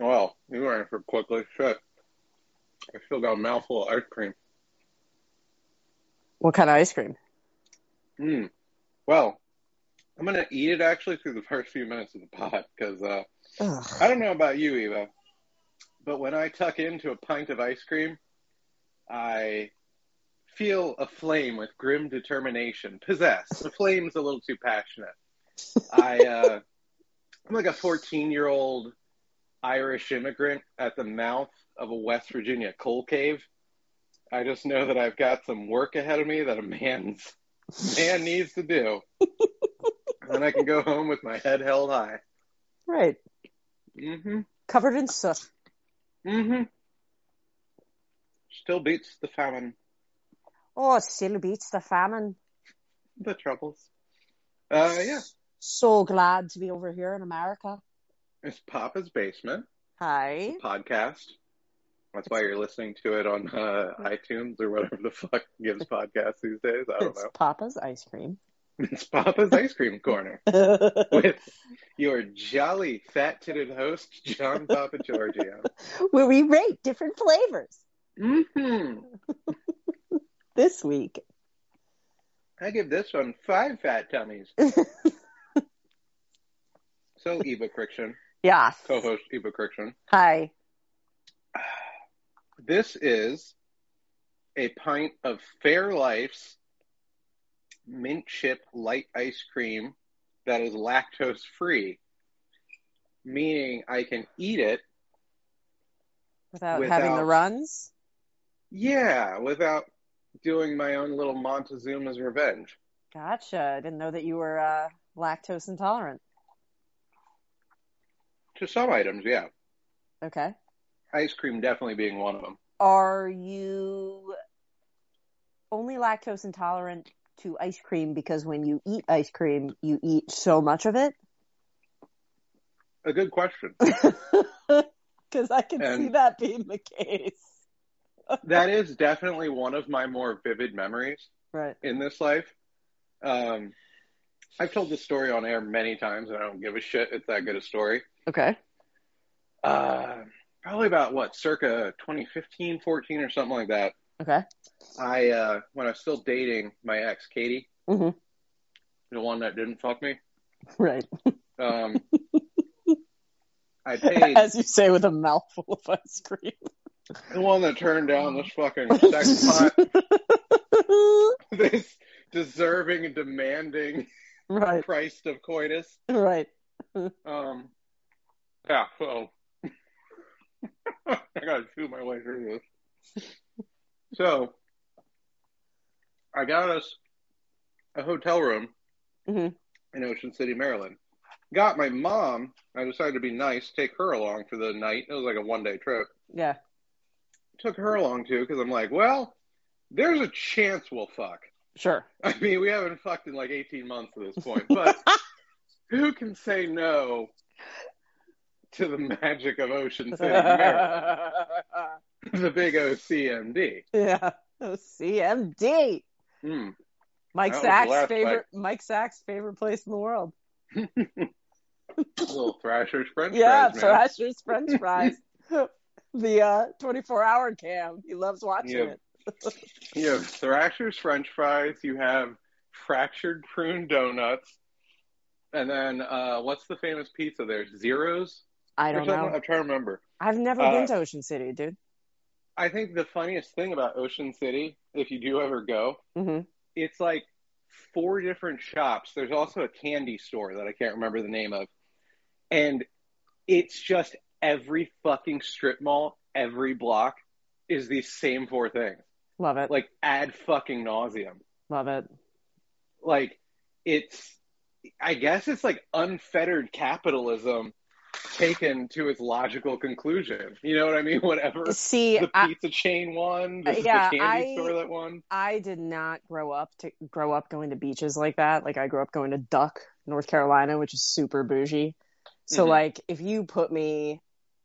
Well, you answered quickly. Shit. I still got a mouthful of ice cream. What kind of ice cream? Hmm. Well, I'm gonna eat it actually through the first few minutes of the pot because uh, I don't know about you, Eva, but when I tuck into a pint of ice cream, I feel aflame with grim determination. Possessed. The flame's a little too passionate. I uh, I'm like a 14 year old Irish immigrant at the mouth of a West Virginia coal cave. I just know that I've got some work ahead of me that a man's man needs to do. and I can go home with my head held high. Right. Mm-hmm. Covered in soot. Mm-hmm. Still beats the famine. Oh, it still beats the famine. The troubles. Uh, yeah. So glad to be over here in America. It's Papa's Basement Hi. podcast. That's why you're listening to it on uh, iTunes or whatever the fuck gives podcasts these days. I don't know. It's know. Papa's ice cream. It's Papa's Ice Cream Corner with your jolly fat-titted host, John Papageorgiou. Where we rate different flavors. Mm-hmm. This week. I give this one five fat tummies. So, Eva Kriksciun, Yeah. co-host Eva Kriksciun, Hi. this is a pint of Fairlife's mint chip light ice cream that is lactose free, meaning I can eat it, Without, having the runs. yeah, without doing my own little Montezuma's revenge. Gotcha. I didn't know that you were uh, lactose intolerant. To some items, yeah. Okay. Ice cream definitely being one of them. Are you only lactose intolerant to ice cream because when you eat ice cream, you eat so much of it? A good question. Because I can see that being the case. that is definitely one of my more vivid memories. Right. in this life. Um, I've told this story on air many times, and I don't give a shit. It's that good a story. Okay. Uh, probably about what, circa 2015, 14, or something like that. Okay. I, uh, when I was still dating my ex, Katie, Mhm. the one that didn't fuck me, Right. um, I paid As you say, with a mouthful of ice cream. the one that turned down this fucking sex pot, this deserving and demanding right. Christ of coitus. Right. Um, yeah, so I gotta chew my way through this. So I got us a hotel room Mhm. in Ocean City, Maryland. Got my mom. I decided to be nice, take her along for the night. It was like a one day trip. Yeah. Took her along too because I'm like, well, there's a chance we'll fuck. Sure. I mean, we haven't fucked in like 18 months at this point, but who can say no to the magic of Ocean City, Maryland? the big OCMD. yeah. Oh, CMD. Hmm. Mike That Sachs' favorite. Mike Sachs' favorite place in the world. Little Thrasher's French yeah, fries, man. Thrasher's French fries. the uh, 24 hour cam. He loves watching Yeah. it. You have Thrasher's French fries. You have fractured prune donuts. And then, uh, what's the famous pizza there? Zeros? I don't know. I'm trying to remember. I've never Uh, been to Ocean City, dude. I think the funniest thing about Ocean City, if you do ever go, hmm it's like four different shops. There's also a candy store that I can't remember the name of. And it's just every fucking strip mall, every block is these same four things. Love it. Like ad fucking nauseum. Love it. Like it's I guess it's like unfettered capitalism taken to its logical conclusion. You know what I mean? Whatever See, the I, pizza chain one, is yeah, the candy I- store that won. I did not grow up to grow up going to beaches like that. Like I grew up going to Duck, North Carolina, which is super bougie. So Mhm. like if you put me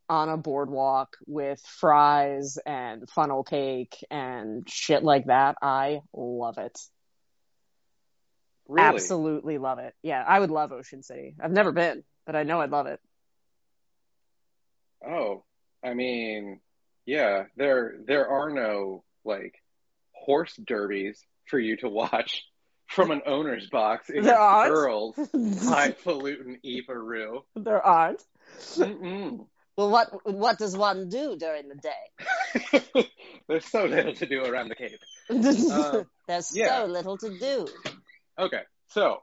on a boardwalk with fries and funnel cake and shit like that, I love it. Really? Absolutely love it. Yeah, I would love Ocean City. I've never been, but I know I'd love it. Oh, I mean, yeah, there there are no like horse derbies for you to watch from an owner's box in There aren't? girls highfalutin Evaroo. there aren't. Mm-mm. Well, what what does one do during the day? There's so little to do around the Cape. Uh, There's yeah. so little to do. Okay, so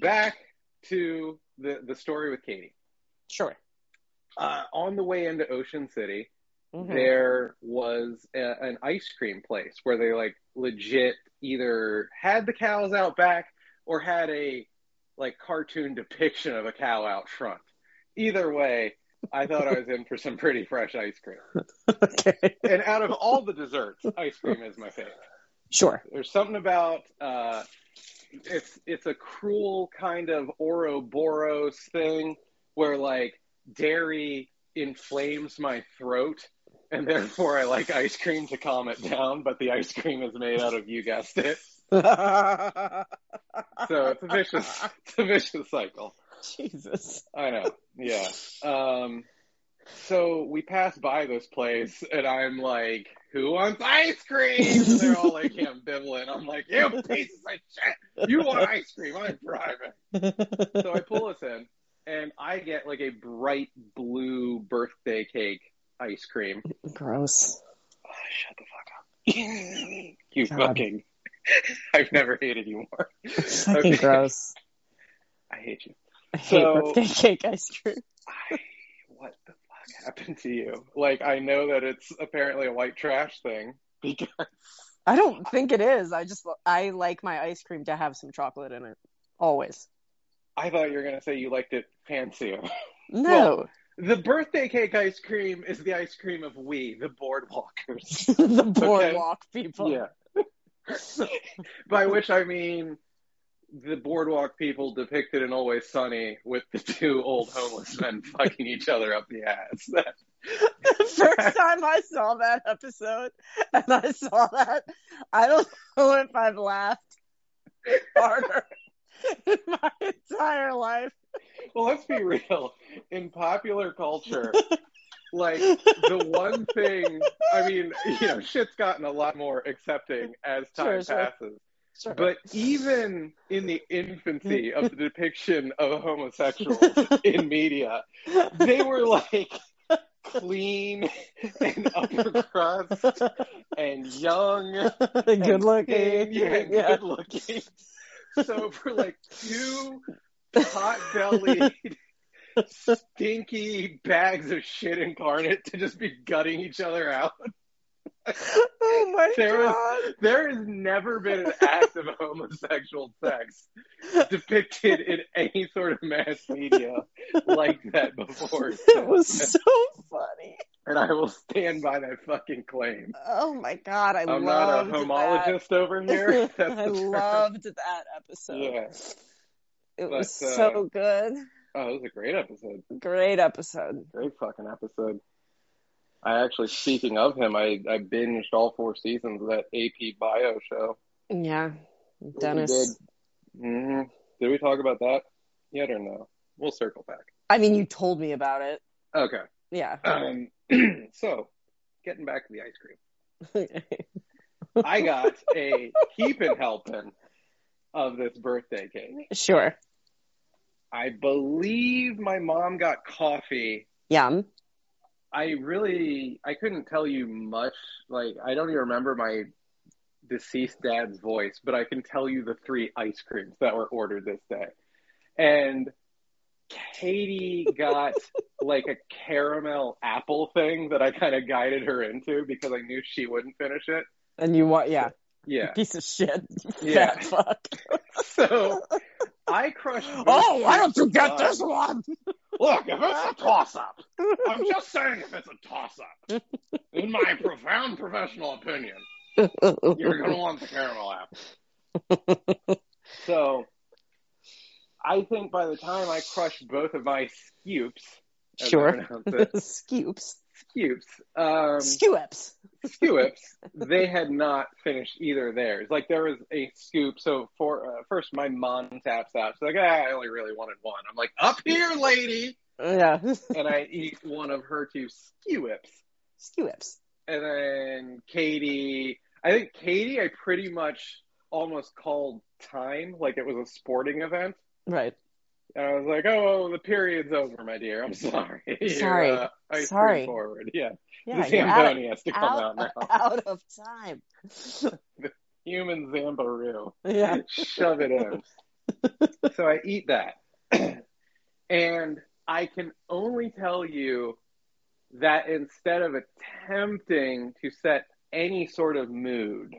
back to the the story with Katie. Sure. Uh, on the way into Ocean City, Mhm. there was a, an ice cream place where they like legit either had the cows out back or had a like cartoon depiction of a cow out front. Either way, I thought I was in for some pretty fresh ice cream. okay. And out of all the desserts, ice cream is my favorite. Sure. There's something about uh, it's it's a cruel kind of Ouroboros thing where like dairy inflames my throat and therefore I like ice cream to calm it down, but the ice cream is made out of you guessed it. So it's a vicious it's a vicious cycle. Jesus. I know. Yeah. Um so we pass by this place and I'm like, who wants ice cream? And they're all like ambivalent. I'm like, you pieces of shit. You want ice cream. I'm driving. So I pull us in and I get like a bright blue birthday cake ice cream. Gross. Oh, shut the fuck up. you God. fucking I've never hated you more. Fucking Okay. gross. I hate you. I hate So- birthday cake ice cream. I, what the fuck happened to you? Like, I know that it's apparently a white trash thing because I don't think it is. I just I like my ice cream to have some chocolate in it. Always. I thought you were gonna say you liked it fancier. No. The birthday cake ice cream is the ice cream of we, the boardwalkers. the boardwalk people. Yeah. By which I mean the boardwalk people depicted in Always Sunny with the two old homeless men fucking each other up the ass. the first time I saw that episode and I saw that, I don't know if I've laughed harder in my entire life. well, let's be real. In popular culture, like the one thing, I mean, you know, shit's gotten a lot more accepting as time Sure, sure. passes. Sure. But even in the infancy of the depiction of homosexuals in media, they were like clean and upper crust and young and good looking. yeah, and Yeah. good looking. So for like two hot bellied, stinky bags of shit incarnate to just be gutting each other out, Oh my There god. there has never been an act of homosexual sex depicted in any sort of mass media like that before. It was so funny. and I will stand by that fucking claim. Oh my god, I I'm not a loved that. homologist over here. That's I loved that episode. Yeah. It But, was uh, so good. Oh, it was a great episode. Great episode. Great fucking episode. I actually, speaking of him, I, I binged all four seasons of that AP Bio show. Yeah. We Dennis. did. hmm Did we talk about that yet or no? We'll circle back. I mean, you told me about it. Okay. Yeah. Um, so, getting back to the ice cream. I got a keeping helping of this birthday cake. sure. I believe my mom got coffee Yum. I really I couldn't tell you much. Like I don't even remember my deceased dad's voice, but I can tell you the three ice creams that were ordered this day. And Katie got like a caramel apple thing that I kind of guided her into because I knew she wouldn't finish it. And you want, yeah. Yeah. Piece of shit. Yeah. Fuck. So I crushed. Oh, why don't you get this one? Look, if it's a toss up, I'm just saying if it's a toss up, in my profound professional opinion, you're gonna want the caramel apple. So, I think by the time I crushed both of my scoops, Sure. Scoops. Scoops, um, Skewips. scoops, they had not finished either of theirs. Like there was a scoop. So for uh, first, my mom taps out. She's like, ah, "I only really wanted one." I'm like, "Up here, lady! Yeah. and I eat one of her two skewips. Skewips. And then Katie, I think Katie, I pretty much almost called time like it was a sporting event. Right. And I was like, "Oh, the period's over, my dear. I'm sorry. Sorry. uh, Sorry. forward. Yeah, Yeah. the you're out, Zamboni has to come out, out, now. out of time. Human Zamboroo. Yeah. Shove it in. so I eat that, and I can only tell you that instead of attempting to set any sort of mood,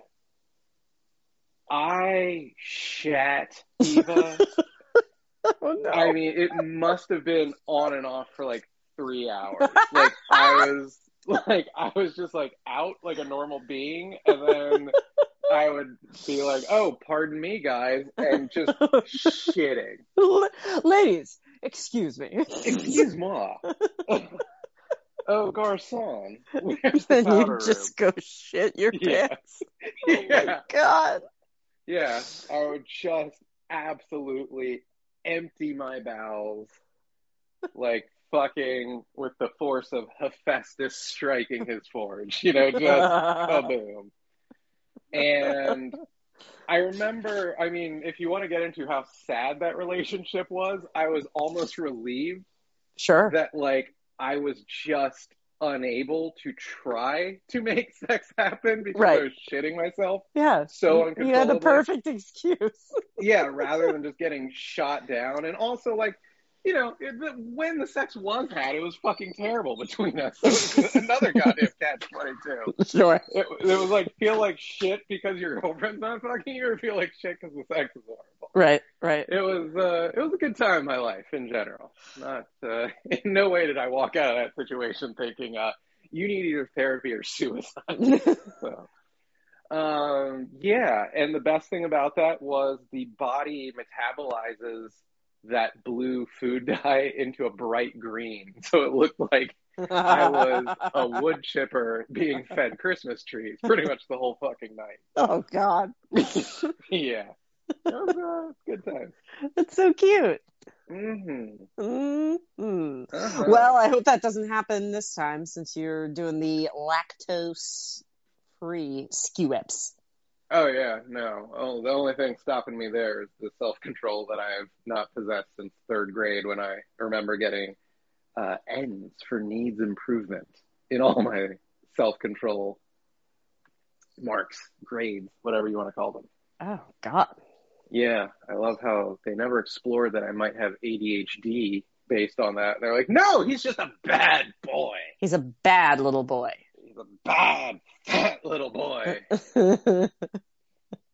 I shat Eva. Oh no. I mean, it must have been on and off for like three hours. Like I was like I was just like out like a normal being, and then I would be like, "Oh, pardon me, guys," and just shitting. Ladies, excuse me. Excuse moi. oh, garçon. The then you just go shit your pants. room? Oh my yeah, god. yeah. I would just absolutely empty my bowels, like fucking with the force of Hephaestus striking his forge. You know, just oh, kaboom. And I remember, I mean, if you want to get into how sad that relationship was, I was almost relieved sure. that, like, I was just unable to try to make sex happen because Right. I was shitting myself. yeah. so You- You had the perfect excuse. Yeah, rather than just getting shot down. And also, like, you know, it, the, when the sex was had, it was fucking terrible between us. Another goddamn catch 22. Sure. It, it was like feel like shit because your girlfriend's not fucking you, or feel like shit because the sex is horrible. Right, right. It was uh, it was a good time in my life in general. Not uh, in no way did I walk out of that situation thinking uh, you need either therapy or suicide. So, um, yeah, and the best thing about that was the body metabolizes that blue food dye into a bright green, so it looked like I was a wood chipper being fed Christmas trees pretty much the whole fucking night. Oh God, yeah. It was uh, good times. that's so cute. Mm-hmm. mm Uh-huh. Well, I hope that doesn't happen this time since you're doing the lactose free skew whips. Oh yeah, no. Oh, the only thing stopping me there is the self control that I have not possessed since third grade when I remember getting uh, N's for needs improvement in all my self control marks, grades, whatever you want to call them. Oh God. Yeah, I love how they never explored that I might have ADHD based on that. They're like, no, he's just a bad boy. He's a bad little boy. He's a bad, fat little boy.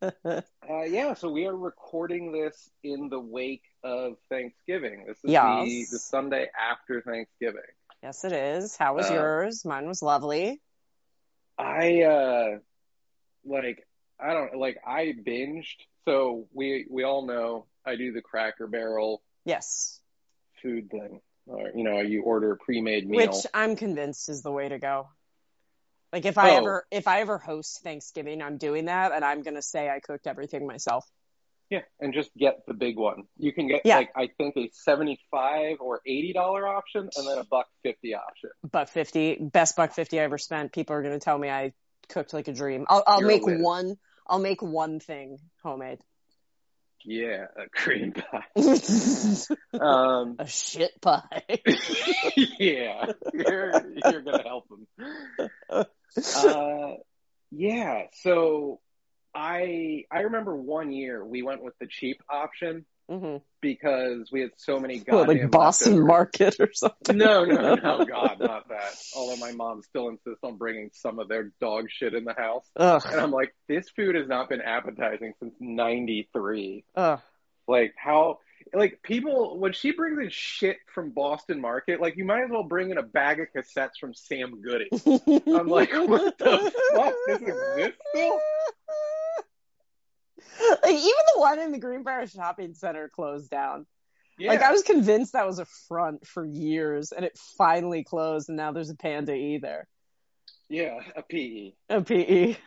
Uh, yeah, so we are recording this in the wake of Thanksgiving. This is the, the Sunday after Thanksgiving. yes, it is. How was Uh, yours? Mine was lovely. I uh like I don't like I binged. So we we all know I do the Cracker Barrel Yes. food thing. Or you know, you order a pre-made meal. Which I'm convinced is the way to go. Like if I Oh. ever if I ever host Thanksgiving, I'm doing that and I'm gonna say I cooked everything myself. Yeah, and just get the big one. You can get Yeah. like I think a seventy-five or eighty-dollar option, and then a buck fifty option. Buck fifty, best buck fifty I ever spent. People are gonna tell me I cooked like a dream. I'll I'll make one I'll make one thing homemade. Yeah, a cream pie. a Um, shit pie. yeah, you're you're gonna help them. Uh, yeah. So I I remember one year we went with the cheap option hmm because we had so many What, goddamn like Boston leftovers. Market or something? No, no, no, God, not that. Although my mom still insists on bringing some of their dog shit in the house, and I'm like, this food has not been appetizing since '93. Like how like people when she brings in shit from Boston Market, like you might as well bring in a bag of cassettes from Sam Goody. I'm like, what the fuck? This exists still? Like even the one in the Greenbrier Shopping Center closed down. Yeah. Like I was convinced that was a front for years, and it finally closed, and now there's a Panda E there, yeah, a PE. a PE.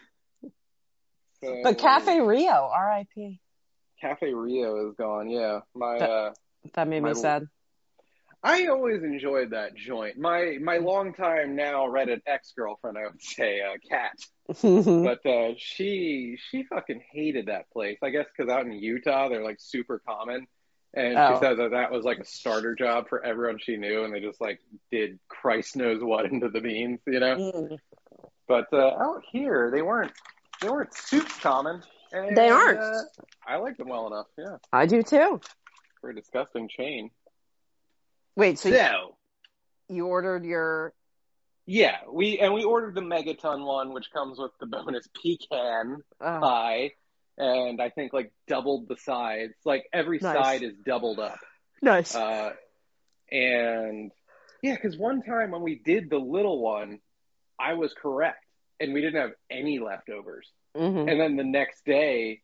So, But Cafe Rio, R.I.P. Cafe Rio is gone. Yeah, my That- uh, That made My- me sad. I always enjoyed that joint. My my longtime now Reddit ex girlfriend, I would say, uh, Kat, but uh, she she fucking hated that place. I guess because out in Utah they're like super common, and Oh. she said that that was like a starter job for everyone she knew, and they just like did Christ knows what into the beans, you know. Mm. But uh, out here they weren't they weren't super common. And, They aren't. Uh, I like them well enough. Yeah, I do too. for a disgusting chain. Wait, so So you ordered your yeah, we and we ordered the megaton one, which comes with the bonus pecan uh, pie, and I think like doubled the sides. Like every Nice. side is doubled up. nice. Uh, and yeah, because one time when we did the little one, I was correct, and we didn't have any leftovers. Mhm. And then the next day,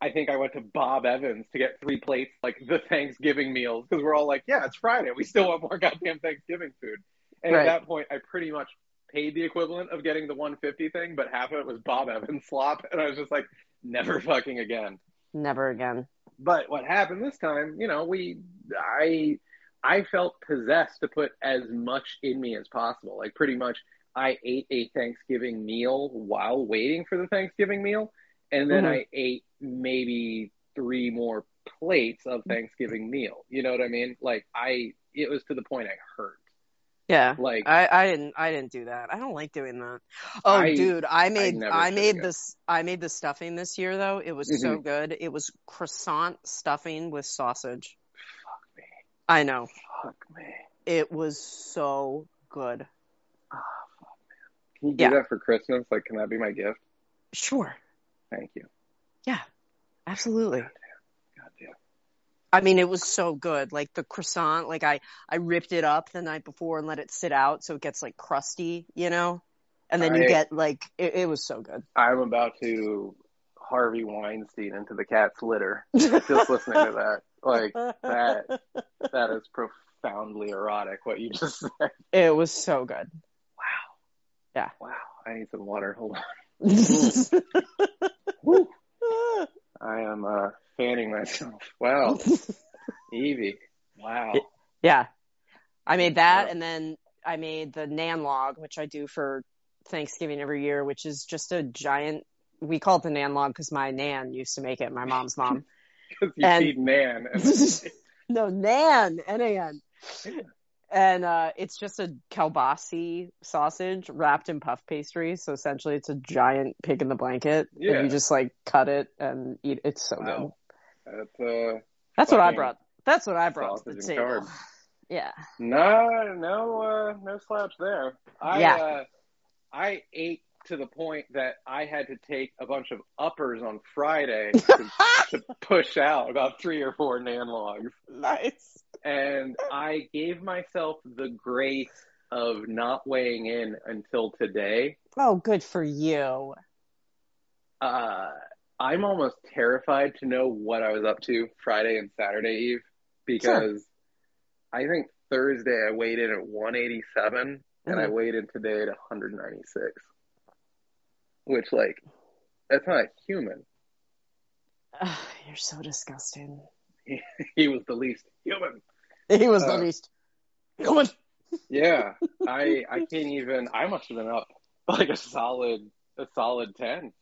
I think I went to Bob Evans to get three plates, like the Thanksgiving meals, because we're all like, yeah, it's Friday. We still want more goddamn Thanksgiving food. And Right. at that point, I pretty much paid the equivalent of getting the 150 thing, but half of it was Bob Evans slop. And I was just like, never fucking again. Never again. But what happened this time, you know, we, I, I felt possessed to put as much in me as possible. Like pretty much, I ate a Thanksgiving meal while waiting for the Thanksgiving meal, and then Mhm. I ate maybe three more plates of Thanksgiving meal. You know what I mean? Like I, it was to the point I hurt. Yeah. Like I, I didn't I didn't do that. I don't like doing that. Oh I- dude, I made never I, made this I made the stuffing this year though. It was so good. It was croissant stuffing with sausage. fuck me, I know. fuck me. It was so good. Man. Can you do Yeah. that for Christmas? Like, can that be my gift? Sure. Thank you. Yeah, absolutely. God damn. I mean, it was so good. Like the croissant, like I, I ripped it up the night before and let it sit out so it gets like crusty, you know? And then you get like, it, it was so good. I'm about to Harvey Weinstein into the cat's litter. Just listening to that, like that, that is profoundly erotic. What you just said. It was so good. Wow, I need some water. Hold on. I am uh, fanning myself. Wow, Evie. Wow. Yeah. I made that Wow. and then I made the nan log, which I do for Thanksgiving every year, which is just a giant, we call it the nan log because my nan used to make it, my mom's mom. Because you And- feed Nan. And no, nan, N-A-N. And uh, it's just a kielbasi sausage wrapped in puff pastry. So essentially, it's a giant pig in the blanket. Yeah. And you just like cut it and eat. It's so good. That's uh, That's what I brought. That's what I brought to the table. carbs. Yeah. No, no, uh, no slouch there. I, Yeah. uh, I ate to the point that I had to take a bunch of uppers on Friday to, to push out about three or four nan logs, nice. And I gave myself the grace of not weighing in until today. Oh, good for you. Uh, I'm almost terrified to know what I was up to Friday and Saturday Eve because I think Thursday I weighed in at 187 and I Mhm. weighed in today at 196, which like that's not human. Ugh, you're so disgusting. He was the least human. He was Uh, the least. Human. Yeah, I I can't even. I must have been up like a solid a solid 10.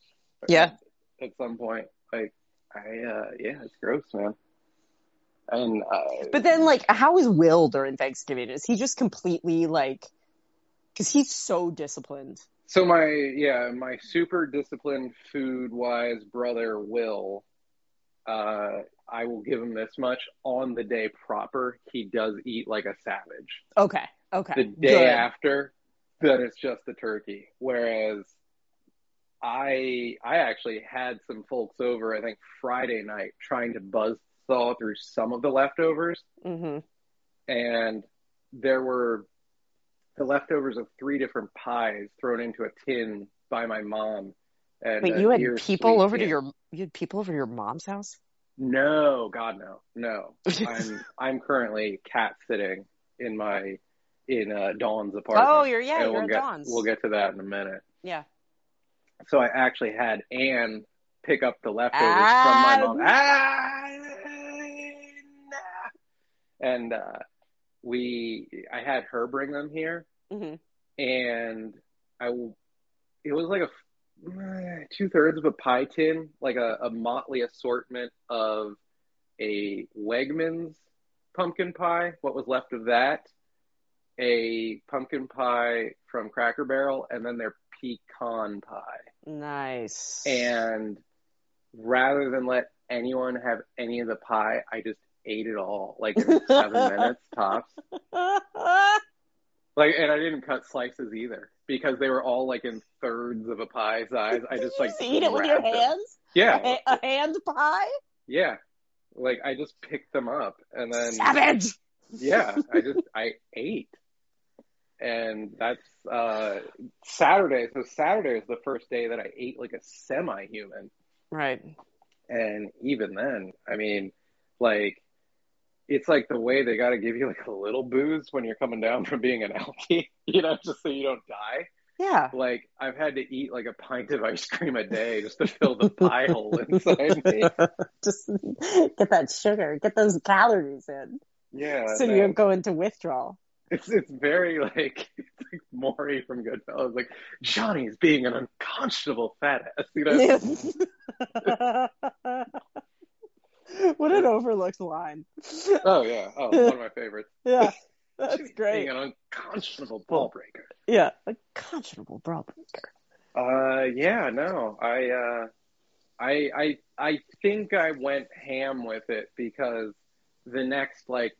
Yeah. At some point, like I uh yeah, it's gross, man. And uh, But then, like, how is Will during Thanksgiving? Is he just completely like? Because he's so disciplined. So my yeah, my super disciplined food wise brother Will, uh, I will give him this much. On the day proper, he does eat like a savage. Okay. Okay. The day Good. after, then it's just the turkey. Whereas I I actually had some folks over, I think Friday night, trying to buzz saw through some of the leftovers hmm and there were the leftovers of three different pies thrown into a tin by my mom. And Wait, you had people over to your you had people over to your mom's house? No, God no, no. I'm I'm currently cat sitting in my in uh, Dawn's apartment. Oh, you're yeah, And you're we'll get, Dawn's. We'll get to that in a minute. Yeah. So I actually had Anne pick up the leftovers Ah. from my mom. Ah. And uh, we I had her bring them here, Mhm. and I it was like a two thirds of a pie tin, like a, a motley assortment of a Wegmans pumpkin pie, what was left of that, a pumpkin pie from Cracker Barrel, and then their pecan pie. Nice. And rather than let anyone have any of the pie, I just ate it all, like in seven minutes tops. Like, and I didn't cut slices either because they were all like in thirds of a pie size. I just You like eat it with your grabbed them. hands. Yeah, A, a hand pie. yeah. Like I just picked them up and then Savage. yeah, I just I ate. And that's uh Saturday. So Saturday is the first day that I ate like a semi-human. Right. And even then, I mean, like it's like the way they got to give you like a little booze when you're coming down from being an alkie, you know, just so you don't die. Yeah. Like I've had to eat like a pint of ice cream a day just to fill the pie hole inside me. Just get that sugar, get those calories in, Yeah, so you man. don't go into withdrawal. It's it's very like it's like Morrie from Goodfellas, like Johnny's being an unconscionable fat ass. You know? what an overlooked line. Oh yeah, oh one of my favorites. Yeah, that's Johnny's great. Being an unconscionable ball breaker. Yeah, a conscionable brawl breaker. Uh, yeah, no, I uh, I I I think I went ham with it because the next like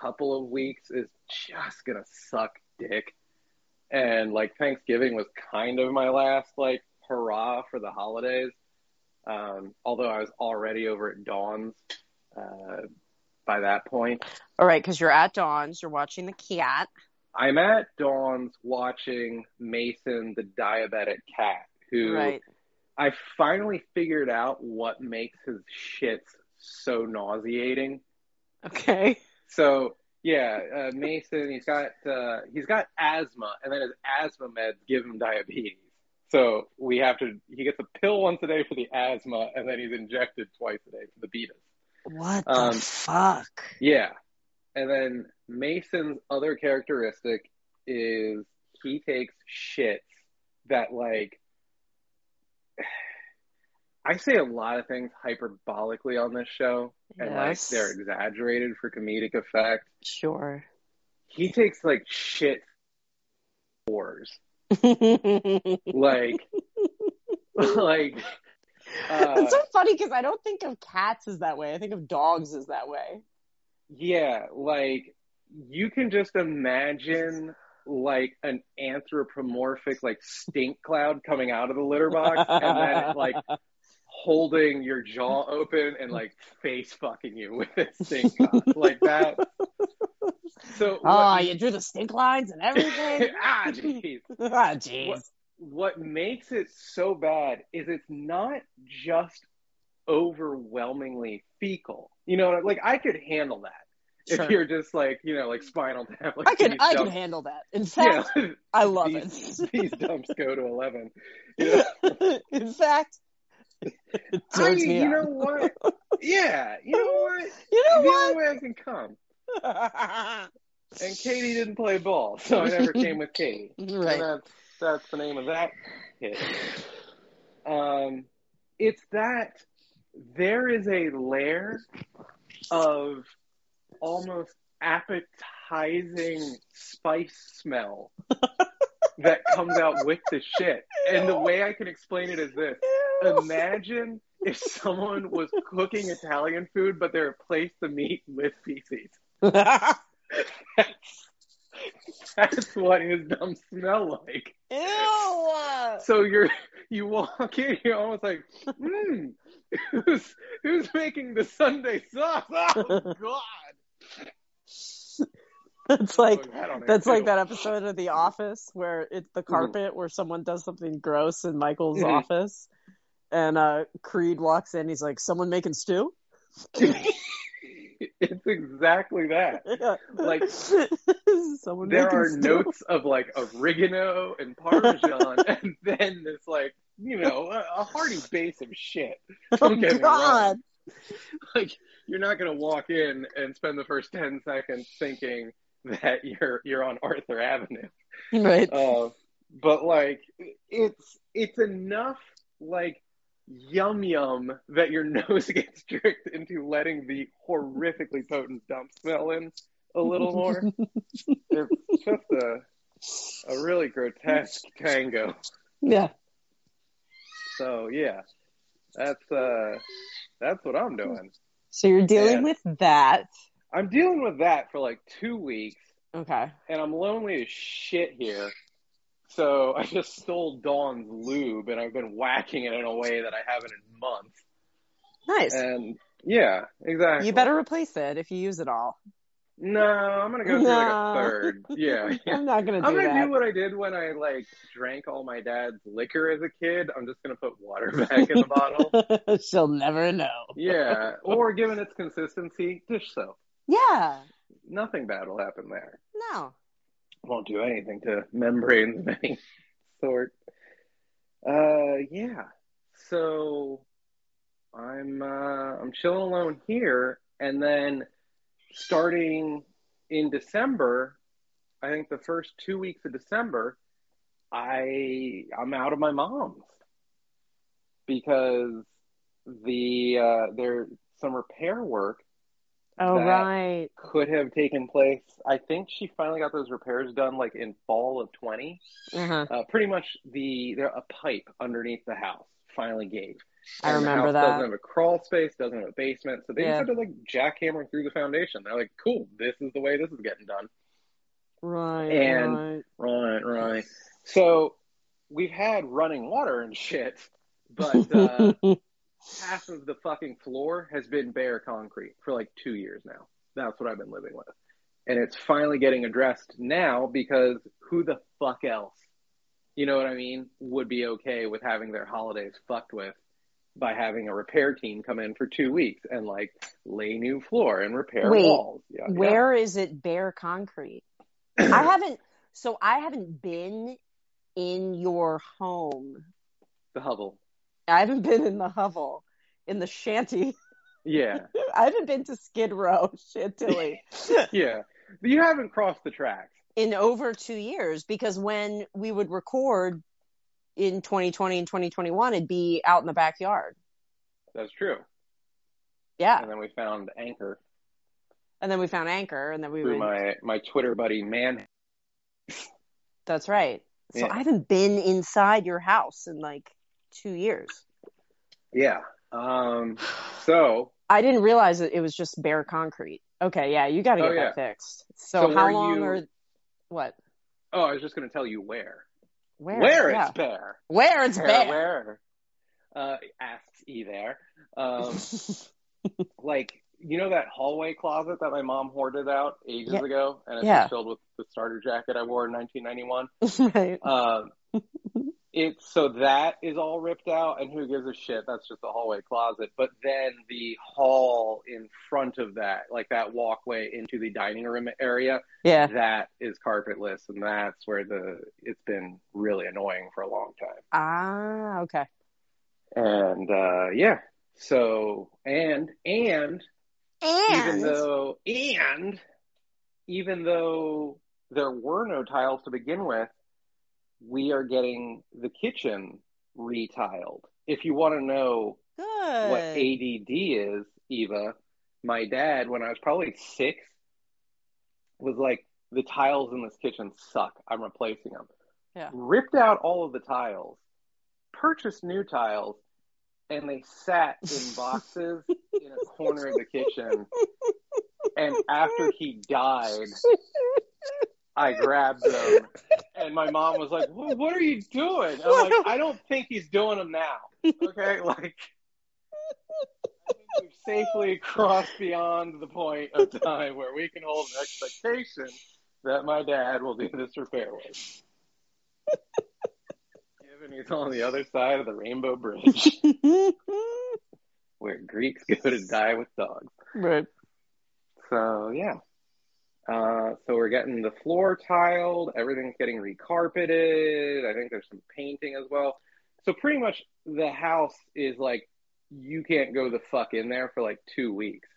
couple of weeks is just gonna suck dick, and like Thanksgiving was kind of my last like hurrah for the holidays. Um, although I was already over at Dawn's uh, by that point. All right, because you're at Dawn's, you're watching the cat. I'm at Dawn's watching Mason, the diabetic cat, who Right. I finally figured out what makes his shits so nauseating. Okay. So yeah, uh, Mason, he's got uh, he's got asthma, and then his asthma meds give him diabetes. So we have to. He gets a pill once a day for the asthma, and then he's injected twice a day for the betas. What Um, the fuck? Yeah. And then Mason's other characteristic is he takes shits that like I say a lot of things hyperbolically on this show and like they're exaggerated for comedic effect. Sure. He takes like shit wars. Like like uh, It's so funny because I don't think of cats as that way. I think of dogs as that way. Yeah, like you can just imagine like an anthropomorphic like stink cloud coming out of the litter box and then like holding your jaw open and like face fucking you with its stink like that. So Oh, what, you drew the stink lines and everything. ah jeez. ah, jeez. What, what makes it so bad is it's not just overwhelmingly fecal. You know, like I could handle that. Sure. If you're just like, you know, like spinal tap, like I can I can handle that. In fact, yeah, I love these, it. these dumps go to eleven. You know, In fact, I, me you know what? Yeah, you know what? You know the what? only way I can come. And Katie didn't play ball, so I never came with Katie. right. And that's that's the name of that hit. Um, it's that there is a layer of almost appetizing spice smell that comes out with the shit. And the way I can explain it is this. Imagine if someone was cooking Italian food, but they replaced the meat with feces. That's what his dumb smell like. Ew. So you're you walk in, you're almost like, hmm, who's who's making the Sunday sauce? Oh God! That's like that that's like that episode of The Office where it's the carpet where someone does something gross in Michael's Mhm. office, and uh, Creed walks in. He's like, "Someone making stew." it's exactly that. Like, someone There are stew. notes of like oregano and parmesan, and then this like you know a, a hearty base of shit. Oh God! Like you're not gonna walk in and spend the first ten seconds thinking, that you're you're on Arthur Avenue. Right. Uh, but like it's it's enough like yum yum that your nose gets tricked into letting the horrifically potent dump smell in a little more. it's just a a really grotesque tango. yeah. So yeah, that's uh that's what I'm doing. So you're dealing Yeah. with that. I'm dealing with that for like two weeks, Okay. and I'm lonely as shit here. So I just stole Dawn's lube, and I've been whacking it in a way that I haven't in months. Nice. And yeah, exactly. You better replace it if you use it all. No, I'm gonna go through like a third. Yeah, yeah. I'm not gonna do I'm gonna that. do what I did when I like drank all my dad's liquor as a kid. I'm just gonna put water back in the bottle. She'll never know. Yeah, or given its consistency, dish soap. Yeah. Nothing bad will happen there. No. Won't do anything to membranes of any sort. Uh, yeah. So I'm uh, I'm chilling alone here, and then starting in December, I think the first two weeks of December, I I'm out of my mom's because the uh, there some repair work Oh right. could have taken place. I think she finally got those repairs done like in fall of 20. Uh-huh. Uh, pretty much the there a pipe underneath the house finally gave. I And the remember that. Doesn't have a crawl space, doesn't have a basement, so they Yeah. just had to like jackhammer through the foundation. They're like, "Cool, this is the way this is getting done." Right. And- right. Right, right. So we've had running water and shit, but uh, half of the fucking floor has been bare concrete for like two years now. That's what I've been living with. And it's finally getting addressed now because who the fuck else, you know what I mean, would be okay with having their holidays fucked with by having a repair team come in for two weeks and like lay new floor and repair Wait, walls. Yeah, yeah. Where is it bare concrete? I haven't so I haven't been in your home. The hovel. I haven't been in the hovel, in the shanty. Yeah, I haven't been to Skid Row, Chantilly, yeah. You haven't crossed the tracks. in over two years because when we would record in 2020 and 2021, it'd be out in the backyard. That's true. Yeah. And then we found Anchor And then we found Anchor and then we through would. my my Twitter buddy Man. That's right. So Yeah. I haven't been inside your house in like two years. Yeah. Um. So I didn't realize that it was just bare concrete. Okay, yeah, you got to Oh, get yeah. that fixed. So, So how long you- are what? Oh, I was just going to tell you where. Where? Where yeah. it's bare. Where it's Where, bare. Where? Uh, asks E there. Um, like you know that hallway closet that my mom hoarded out ages Yeah. ago, and it's Yeah. filled with the starter jacket I wore in 1991. right. Um, it's so that is all ripped out, and who gives a shit? That's just a hallway closet. But then the hall in front of that, like that walkway into the dining room area, Yeah. that is carpetless, and that's where the it's been really annoying for a long time. Ah, okay. And uh, yeah, so and and and even though and even though there were no tiles to begin with, we are getting the kitchen retiled. If you want to know good. what ADD is, Eva, my dad, when I was probably six, was like, the tiles in this kitchen suck. I'm replacing them. Yeah. Ripped out all of the tiles, purchased new tiles, and they sat in boxes in a corner of the kitchen. And after he died, I grabbed them, and my mom was like, "Wh- "What are you doing?" I'm like, "I don't think he's doing them now." Okay, like we've safely crossed beyond the point of time where we can hold an expectation that my dad will do this repair work. Given he's on the other side of the Rainbow Bridge, where Greeks go to die with dogs. right. So yeah. Uh, so we're getting the floor tiled, everything's getting recarpeted. I think there's some painting as well. So pretty much the house is like you can't go the fuck in there for like two weeks.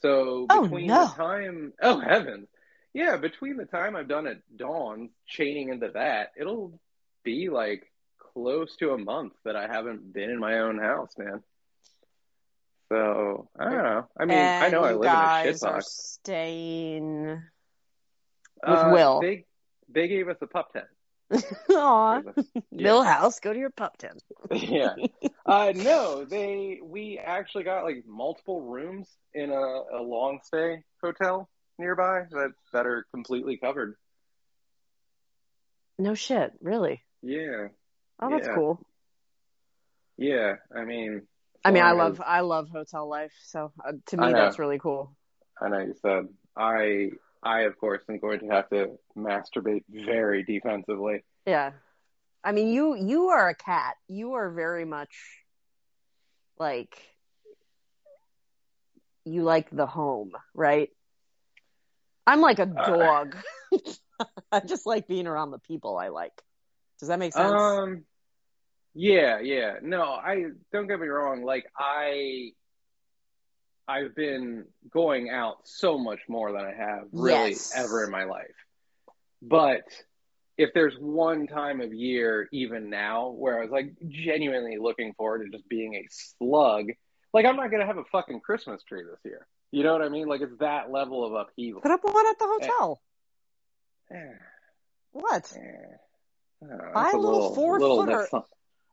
So Oh, between no. the time oh heavens. yeah, between the time I've done it Dawn, chaining into that, it'll be like close to a month that I haven't been in my own house, man. So I don't know. I mean, I know I live in a shitbox. staying with Uh, Will. They they gave us a pup tent. Aw. Yeah. Mill House, go to your pup tent. yeah. Uh, no, they we actually got like multiple rooms in a, a long stay hotel nearby that that are completely covered. No shit, really. Yeah, Oh, that's Yeah. cool. yeah. I mean, I mean, I love I love hotel life, so uh, to me that's really cool. I know you said I. I of course am going to have to masturbate very defensively. Yeah. I mean, you you are a cat. You are very much like you like the home, right? I'm like a Uh, dog. I just like being around the people I like. Does that make sense? Um, yeah, yeah. No, I don't get me wrong. Like I, I've been going out so much more than I have really Yes. ever in my life. But if there's one time of year, even now, where I was like genuinely looking forward to just being a slug, like I'm not gonna have a fucking Christmas tree this year. You know what I mean? Like it's that level of upheaval. Put up one at the hotel. Eh, What? eh. I know, it's a little four-footer. that's not-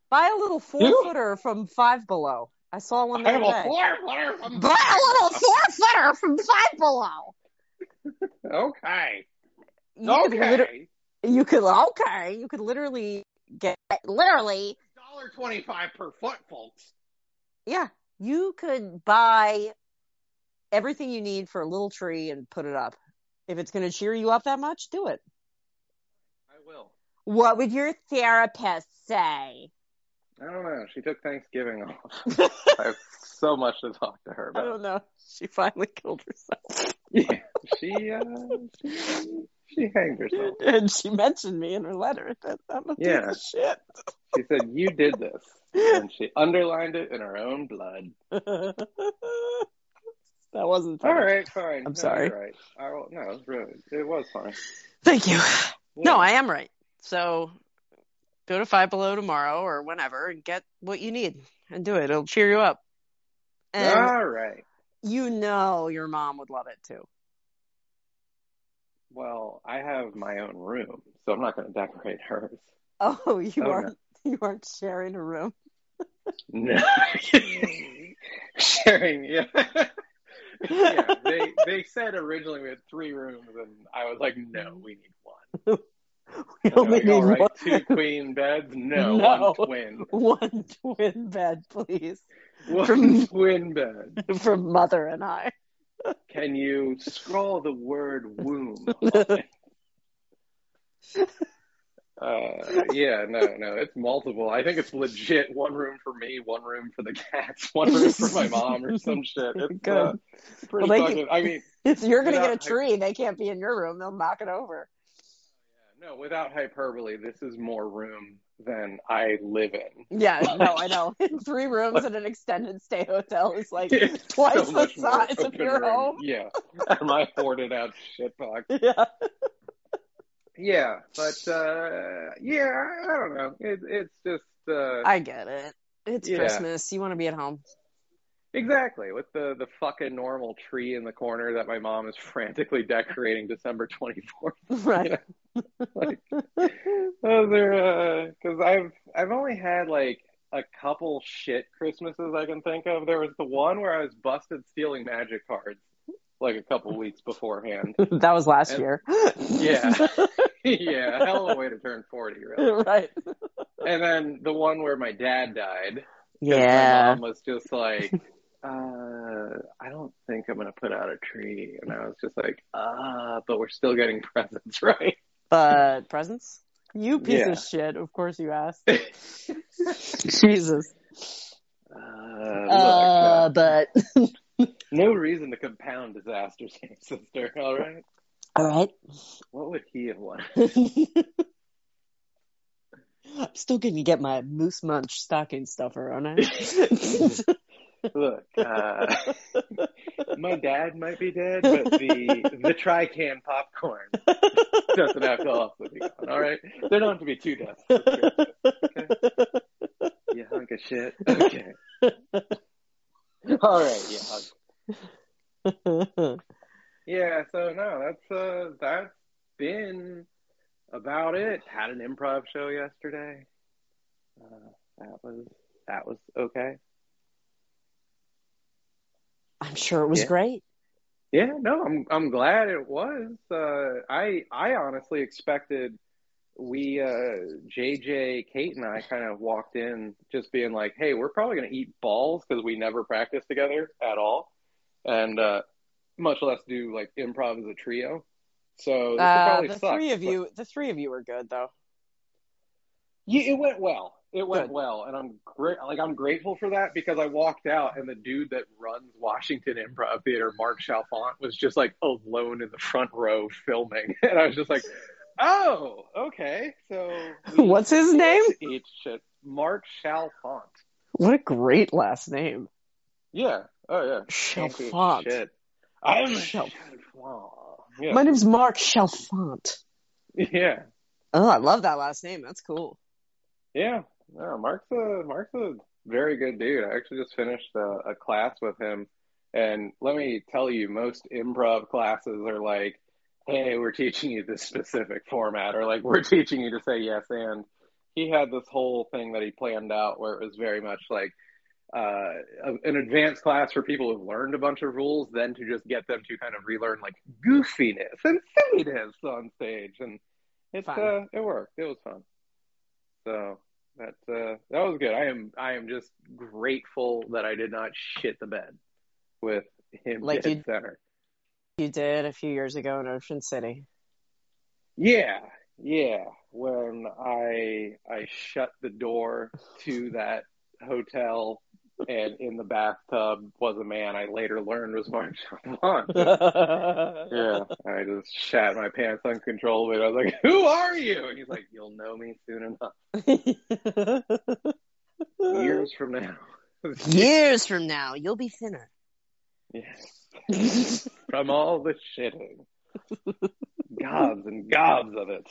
Buy a little four footer from Five Below. I saw one the I have other a day. four-footer from Buy a little four footer from Five Below. Okay. You could liter- Okay. you could okay. You could literally get literally Dollar twenty-five per foot, folks. yeah. You could buy everything you need for a little tree and put it up. If it's going to cheer you up that much, do it. I will. What would your therapist say? I don't know. She took Thanksgiving off. I have so much to talk to her about. I don't know. She finally killed herself. Yeah, she uh, she, she hanged herself. And she mentioned me in her letter. That I'm a Yeah. piece of shit. She said you did this, and she underlined it in her own blood. that wasn't All funny. right, fine. I'm No, sorry. right. I, no, it was really, it was fine. Thank you. Yeah. No, I am right. So go to Five Below tomorrow or whenever and get what you need and do it. It'll cheer you up. And All right. you know your mom would love it too. Well, I have my own room, so I'm not going to decorate hers. Oh, you Oh, aren't you aren't sharing a room. No. Sharing, yeah. yeah, they they said originally we had three rooms, and I was like, no, we need one. We only need right, one. two queen beds? No, No. one twin. One twin bed, please, One From- twin bed. from mother and I. Can you scroll the word womb? Uh, yeah, no, no, it's multiple. I think it's legit one room for me, one room for the cats, one room for my mom, or some shit. It's Good. Uh, pretty Well, fucking. I mean, If you're gonna get a tree, they can't be in your room. They'll knock it over. No, without hyperbole, this is more room than I live in. Yeah, no, I know. Three rooms in an extended stay hotel is like It's twice so the size of your room. home. Yeah, my hoarded out shit box. Yeah. Yeah, but uh, yeah, I, I don't know. It, it's just uh, I get it. It's Yeah. Christmas. You want to be at home. Exactly with the the fucking normal tree in the corner that my mom is frantically decorating December twenty fourth. Right. like oh, those are because uh, I've I've only had like a couple shit Christmases I can think of. There was the one where I was busted stealing magic cards like a couple weeks beforehand. that was last And- year. Yeah. yeah, hell of a way to turn forty, really. right. And then the one where my dad died. 'cause My Yeah. mom was just like, uh, I don't think I'm gonna put out a tree, and I was just like, uh, but we're still getting presents, right? But presents? You piece Yeah. of shit. Of course you asked. Jesus. Uh, look, Uh, but no reason to compound disasters sister. All right, all right. what would he have wanted? I'm still gonna get my moose munch stocking stuffer, aren't I? Look, uh, my dad might be dead, but the the tri-can popcorn doesn't have to also be gone. All right, there don't have to be two deaths. Okay? You hunk of shit. Okay. All right, you hunk. Yeah. So no, that's uh, that's been about it. Had an improv show yesterday. Uh, that was that was okay. I'm sure it was Yeah. great. Yeah, no, I'm I'm glad it was. Uh, I I honestly expected we uh, JJ, Kate, and I kind of walked in just being like, "Hey, we're probably gonna eat balls because we never practiced together at all, and uh, much less do like improv as a trio." So this Uh, probably the suck, three of but- you, the three of you were good though. Yeah, it went well. It went Good. well, and I'm great. Like I'm grateful for that because I walked out, and the dude that runs Washington Improv Theater, Mark Chalfant, was just like alone in the front row filming, and I was just like, "Oh, okay." So What's his name? Mark Chalfant. What a great last name. Yeah. Oh yeah. Can't do Chalfant. Shit. I'm. Chalfant. Yeah. My name's Mark Chalfant. yeah. Oh, I love that last name. That's cool. Yeah, no, Mark's a Mark's a very good dude. I actually just finished a, a class with him, and let me tell you, most improv classes are like, "Hey, we're teaching you this specific format," or like, "We're teaching you to say yes and." He had this whole thing that he planned out where it was very much like uh, an advanced class for people who've learned a bunch of rules, then to just get them to kind of relearn like goofiness and silliness on stage, and it's uh, it worked. It was fun. So that uh, that was good. I am I am just grateful that I did not shit the bed with him Like dead you- center. You did a few years ago in Ocean City. Yeah, yeah. When I I shut the door to that hotel and in the bathtub was a man I later learned was Mark Chalfant. Yeah, I just shat my pants uncontrollably. I was like, "Who are you?" And he's like, "You'll know me soon enough. Years from now." Years from now, you'll be thinner. Yes. From all the shitting. Gobs and gobs of it.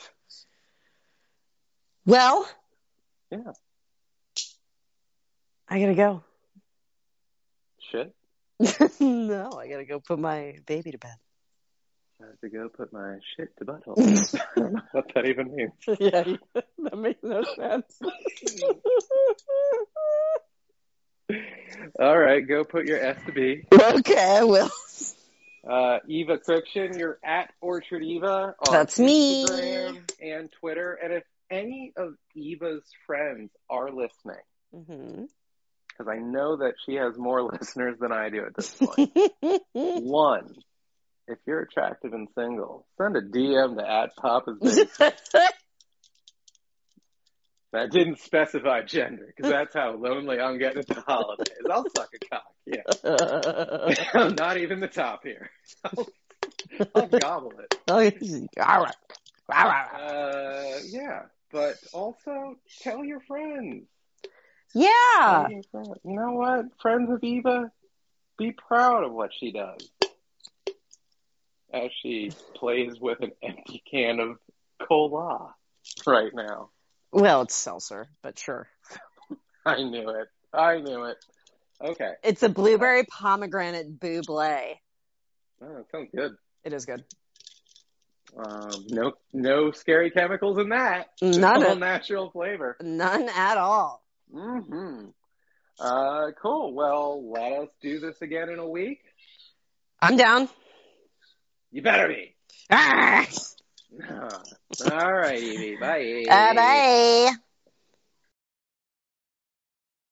Well, Yeah. I gotta go. Shit. no, I gotta go put my baby to bed. I have to go put my shit to butthole. I don't know what that even means. yeah, that makes no sense. All right, go put your S to B. okay, I will. Uh, Eva Kriksciun, you're at Orchard Eva on That's me. Instagram and Twitter. And if any of Eva's friends are listening, hmm because I know that she has more listeners than I do at this point. One, if you're attractive and single, send a DM to at Papa's. That didn't specify gender because that's how lonely I'm getting at the holidays. I'll suck a cock. Yeah, I'm not even the top here. I'll, I'll gobble it. All right. Uh, yeah, but also tell your friends. Yeah. Tell your friends. You know what, friends of Eva, be proud of what she does. As she plays with an empty can of cola right now. Well, it's seltzer, but sure. I knew it. I knew it. Okay. It's a blueberry pomegranate bubly. Oh, that sounds good. It is good. Um, no, no scary chemicals in that. None all at- natural flavor. None at all. Hmm Uh, cool. Well, let us do this again in a week. I'm down. You better be. Ah, All right, Evie. Bye. bye.